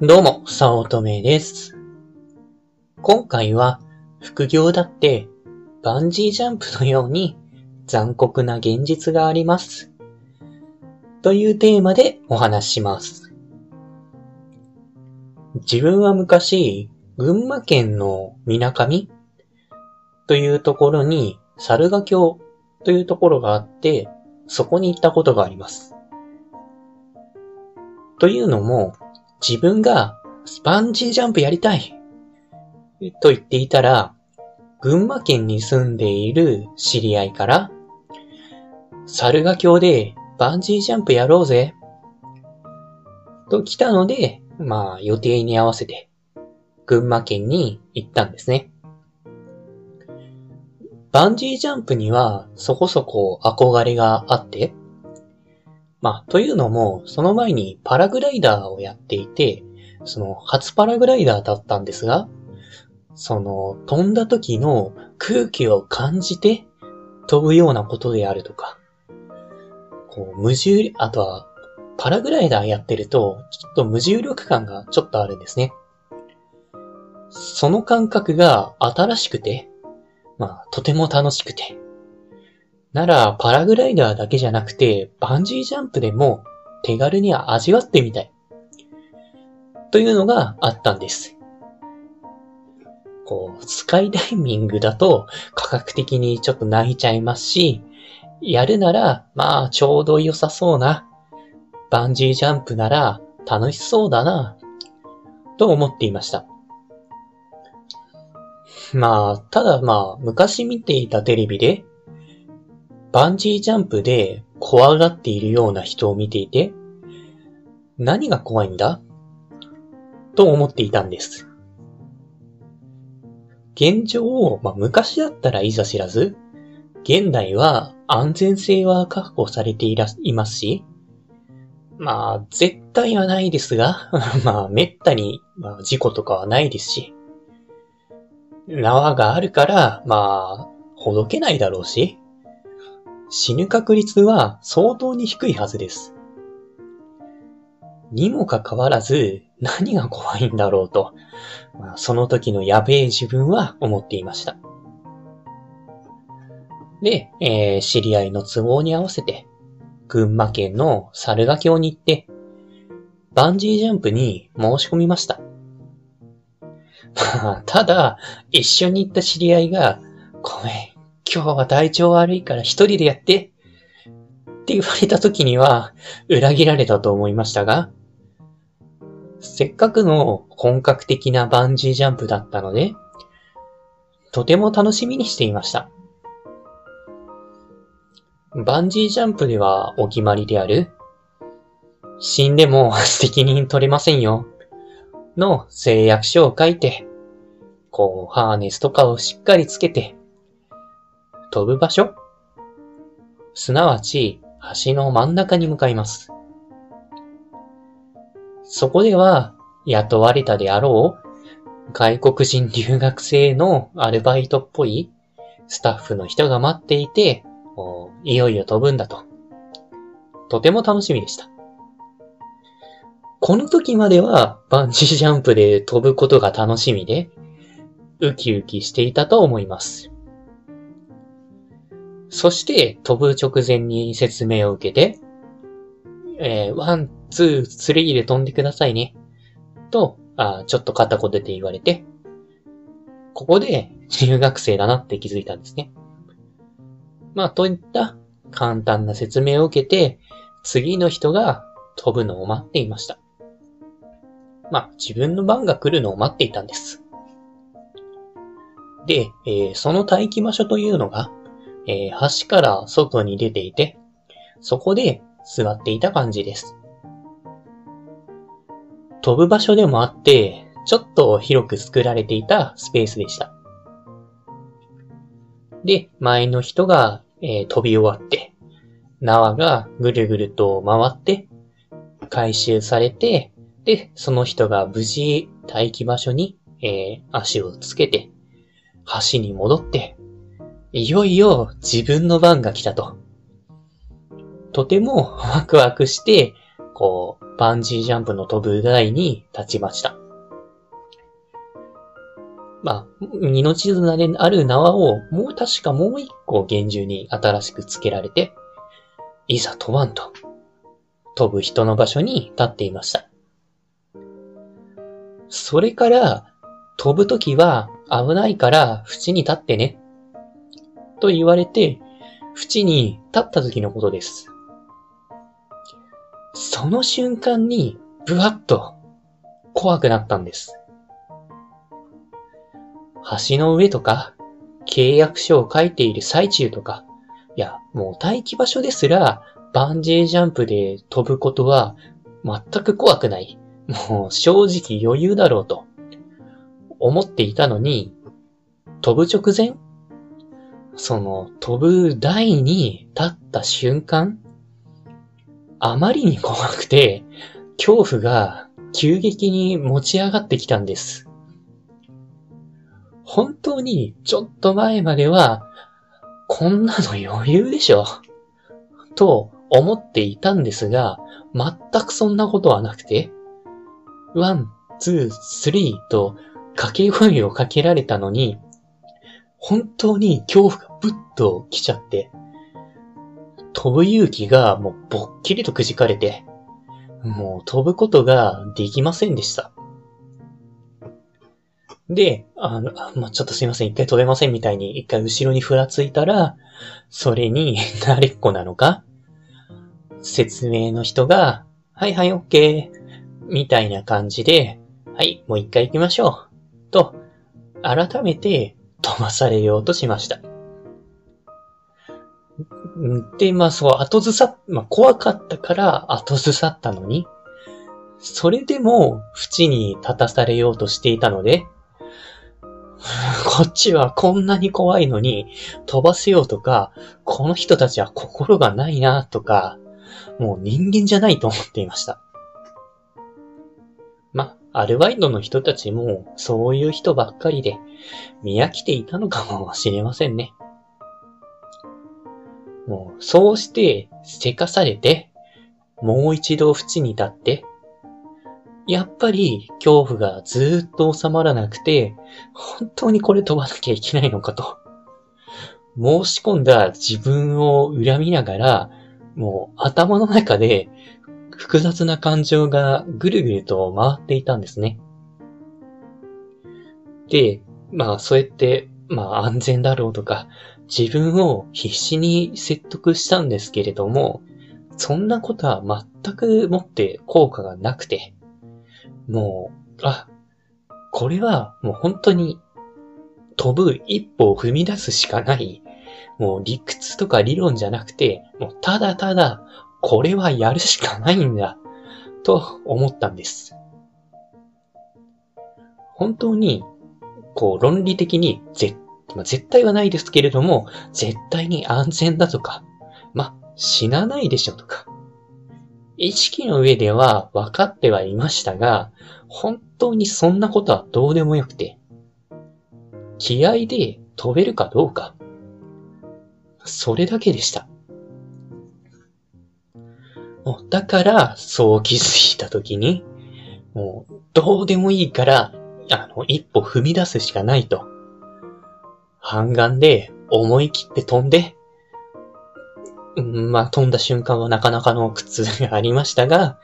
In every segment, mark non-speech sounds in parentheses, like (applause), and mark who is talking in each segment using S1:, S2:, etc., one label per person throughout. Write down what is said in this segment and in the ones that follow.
S1: どうも、さおとめです。今回は、副業だって、バンジージャンプのように残酷な現実があります。というテーマでお話します。自分は昔、群馬県のみなかみというところに、猿ヶ京というところがあって、そこに行ったことがあります。というのも、自分がスパンジージャンプやりたいと言っていたら、群馬県に住んでいる知り合いから、猿ヶ京でバンジージャンプやろうぜと来たので、まあ予定に合わせて群馬県に行ったんですね。バンジージャンプにはそこそこ憧れがあって、まあ、というのも、その前にパラグライダーをやっていて、その初パラグライダーだったんですが、その飛んだ時の空気を感じて飛ぶようなことであるとか、こう無重、あとはパラグライダーやってると、ちょっと無重力感がちょっとあるんですね。その感覚が新しくて、まあ、とても楽しくて、なら、パラグライダーだけじゃなくて、バンジージャンプでも手軽に味わってみたい。というのがあったんです。こう、スカイダイビングだと価格的にちょっと泣いちゃいますし、やるなら、まあ、ちょうど良さそうな、バンジージャンプなら楽しそうだな、と思っていました。まあ、ただまあ、昔見ていたテレビで、バンジージャンプで怖がっているような人を見ていて、何が怖いんだ？と思っていたんです。現状、まあ、昔だったらいざ知らず、現代は安全性は確保されていらいますし、まあ、絶対はないですが、(laughs) まあ、めったに、まあ、事故とかはないですし、縄があるから、まあ、ほどけないだろうし、死ぬ確率は相当に低いはずです。にもかかわらず、何が怖いんだろうと、まあ、その時のやべえ自分は思っていました。で、えー、知り合いの都合に合わせて、群馬県の猿ヶ京に行って、バンジージャンプに申し込みました。ただ、一緒に行った知り合いが、ごめん、今日は体調悪いから一人でやって、って言われた時には、裏切られたと思いましたが、せっかくの本格的なバンジージャンプだったので、とても楽しみにしていました。バンジージャンプではお決まりである、死んでも責任取れませんよ、の誓約書を書いて、こう、ハーネスとかをしっかりつけて、飛ぶ場所？すなわち、橋の真ん中に向かいます。そこでは、雇われたであろう、外国人留学生のアルバイトっぽいスタッフの人が待っていて、いよいよ飛ぶんだと。とても楽しみでした。この時まではバンジージャンプで飛ぶことが楽しみで、ウキウキしていたと思います。そして飛ぶ直前に説明を受けて、えー、 one, two, three で飛んでくださいね。と、あちょっと片言で言われて、ここで中学生だなって気づいたんですね。まあ、といった簡単な説明を受けて、次の人が飛ぶのを待っていました。まあ、自分の番が来るのを待っていたんです。で、えー、その待機場所というのが、えー、橋から外に出ていて、そこで座っていた感じです。飛ぶ場所でもあって、ちょっと広く作られていたスペースでした。で、前の人が、えー、飛び終わって、縄がぐるぐると回って、回収されて、で、その人が無事待機場所に、えー、足をつけて、橋に戻って、いよいよ自分の番が来たと。とてもワクワクして、こう、バンジージャンプの飛ぶ台に立ちました。まあ、命綱である縄を、もう確かもう一個厳重に新しく付けられて、いざ飛ばんと、飛ぶ人の場所に立っていました。それから、飛ぶときは危ないから縁に立ってね。と言われて、縁に立った時のことです。その瞬間に、ブワッと怖くなったんです。橋の上とか、契約書を書いている最中とか、いや、もう待機場所ですら、バンジージャンプで飛ぶことは全く怖くない。もう正直余裕だろうと思っていたのに、飛ぶ直前その飛ぶ台に立った瞬間あまりに怖くて、恐怖が急激に持ち上がってきたんです。本当にちょっと前までは、こんなの余裕でしょと思っていたんですが、全くそんなことはなくて、 one, two, three と掛け声をかけられたのに、本当に恐怖がぶっと来ちゃって、飛ぶ勇気がもうぼっきりとくじかれて、もう飛ぶことができませんでした。で、あの、まあ、ちょっとすいません、一回飛べませんみたいに一回後ろにふらついたら、それに (laughs) 慣れっこなのか？説明の人が、はいはい、オッケー。みたいな感じで、はい、もう一回行きましょう。と、改めて飛ばされようとしました。で、まあそう、後ずさ、まあ怖かったから後ずさったのに、それでも縁に立たされようとしていたので、こっちはこんなに怖いのに飛ばせようとか、この人たちは心がないなとか、もう人間じゃないと思っていました。アルバイトの人たちもそういう人ばっかりで見飽きていたのかもしれませんね。もう、そうしてせかされて、もう一度縁に立って、やっぱり恐怖がずっと収まらなくて、本当にこれ飛ばなきゃいけないのかと。申し込んだ自分を恨みながら、もう頭の中で複雑な感情がぐるぐると回っていたんですね。で、まあそうやって、まあ安全だろうとか、自分を必死に説得したんですけれども、そんなことは全くもって効果がなくて、もう、あ、これはもう本当に飛ぶ一歩を踏み出すしかない、もう理屈とか理論じゃなくて、もうただただこれはやるしかないんだ、と思ったんです。本当に、こう論理的に絶、まあ、絶対はないですけれども、絶対に安全だとか、まあ、死なないでしょとか、意識の上では分かってはいましたが、本当にそんなことはどうでもよくて、気合で飛べるかどうか、それだけでした。だから、そう気づいたときに、もう、どうでもいいから、あの、一歩踏み出すしかないと。半眼で思い切って飛んで、うん、まあ、飛んだ瞬間はなかなかの苦痛がありましたが、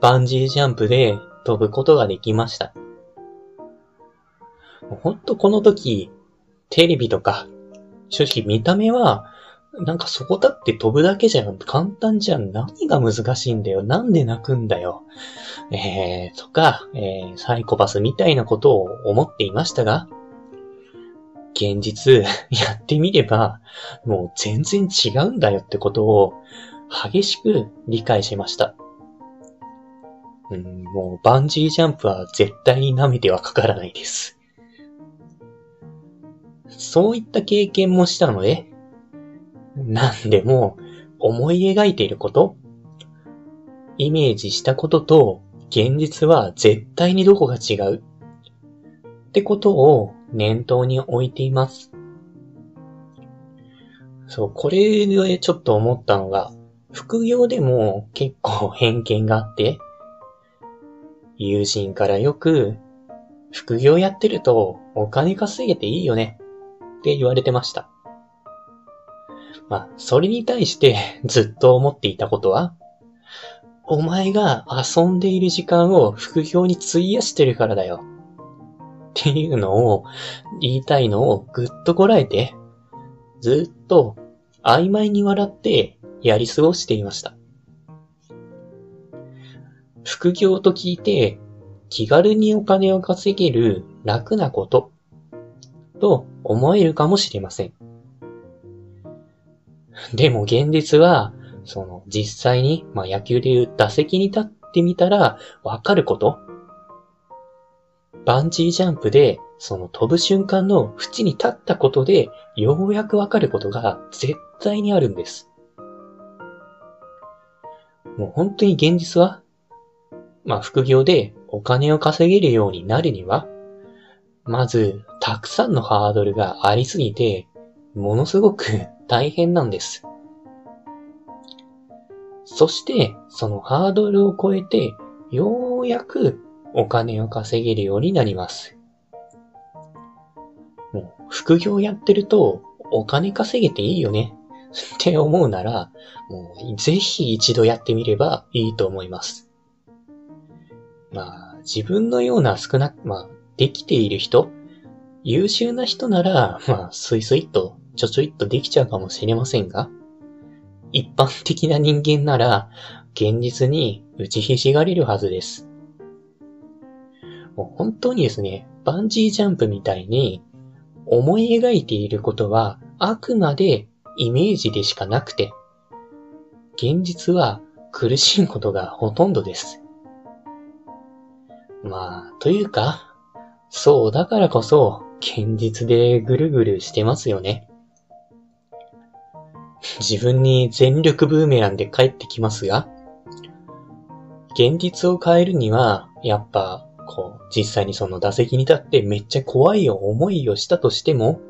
S1: バンジージャンプで飛ぶことができました。ほんとこの時、テレビとか、正直見た目はなんかそこだって飛ぶだけじゃ。簡単じゃん。何が難しいんだよ。なんで泣くんだよ。えー、とか、えー、サイコパスみたいなことを思っていましたが、現実 (laughs) やってみれば、もう全然違うんだよってことを激しく理解しました。うん、もうバンジージャンプは絶対に舐めてはかからないです。そういった経験もしたので、なんでも、思い描いていること、イメージしたことと、現実は絶対にどこが違う。ってことを念頭に置いています。そう、これでちょっと思ったのが、副業でも結構偏見があって、友人からよく、副業やってるとお金稼げていいよねって言われてました。まあ、それに対して (laughs) ずっと思っていたことは、お前が遊んでいる時間を副業に費やしてるからだよ。っていうのを言いたいのをぐっとこらえて、ずっと曖昧に笑ってやり過ごしていました。副業と聞いて気軽にお金を稼げる楽なことと思えるかもしれません。(laughs) でも現実は、その実際に、まあ野球でいう打席に立ってみたらわかること？バンジージャンプで、その飛ぶ瞬間の縁に立ったことで、ようやくわかることが絶対にあるんです。もう本当に現実は、まあ副業でお金を稼げるようになるには、まず、たくさんのハードルがありすぎて、ものすごく大変なんです。そして、そのハードルを超えて、ようやくお金を稼げるようになります。もう、副業やってると、お金稼げていいよね。って思うなら、もう、ぜひ一度やってみればいいと思います。まあ、自分のような少なく、まあ、できている人、優秀な人なら、まあ、スイスイと、ちょちょいっとできちゃうかもしれませんが、一般的な人間なら、現実に打ちひしがれるはずです。もう本当にですね、バンジージャンプみたいに、思い描いていることは、あくまでイメージでしかなくて、現実は苦しいことがほとんどです。まあ、というか、そうだからこそ、現実でぐるぐるしてますよね。自分に全力ブーメランで帰ってきますが、現実を変えるには、やっぱ、こう、実際にその打席に立ってめっちゃ怖い思いをしたとしても、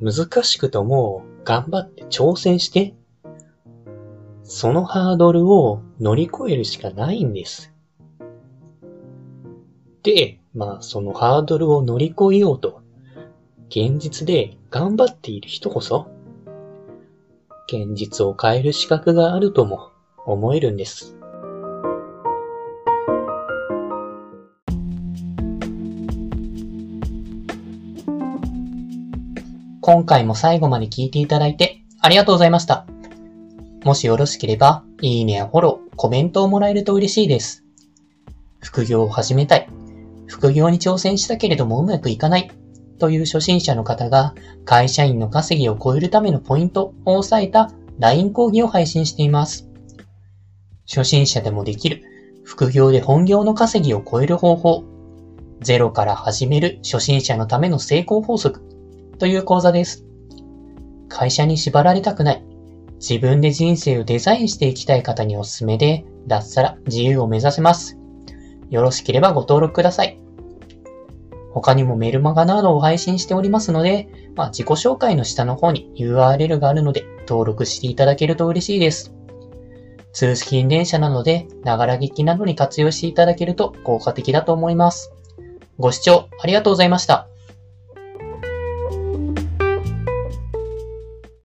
S1: 難しくとも頑張って挑戦して、そのハードルを乗り越えるしかないんです。で、まあそのハードルを乗り越えようと、現実で頑張っている人こそ、現実を変える資格があるとも思えるんです。今回も最後まで聞いていただいてありがとうございました。もしよろしければ、いいねやフォロー、コメントをもらえると嬉しいです。副業を始めたい、副業に挑戦したけれどもうまくいかないという初心者の方が会社員の稼ぎを超えるためのポイントを押さえた LINE 講義を配信しています。初心者でもできる副業で本業の稼ぎを超える方法ゼロから始める初心者のための成功法則という講座です。会社に縛られたくない自分で人生をデザインしていきたい方におすすめで脱サラ自由を目指せます。よろしければご登録ください。他にもメルマガなどを配信しておりますので、まあ、自己紹介の下の方に URL があるので登録していただけると嬉しいです。通勤電車なので、ながら聞きなどに活用していただけると効果的だと思います。ご視聴ありがとうございました。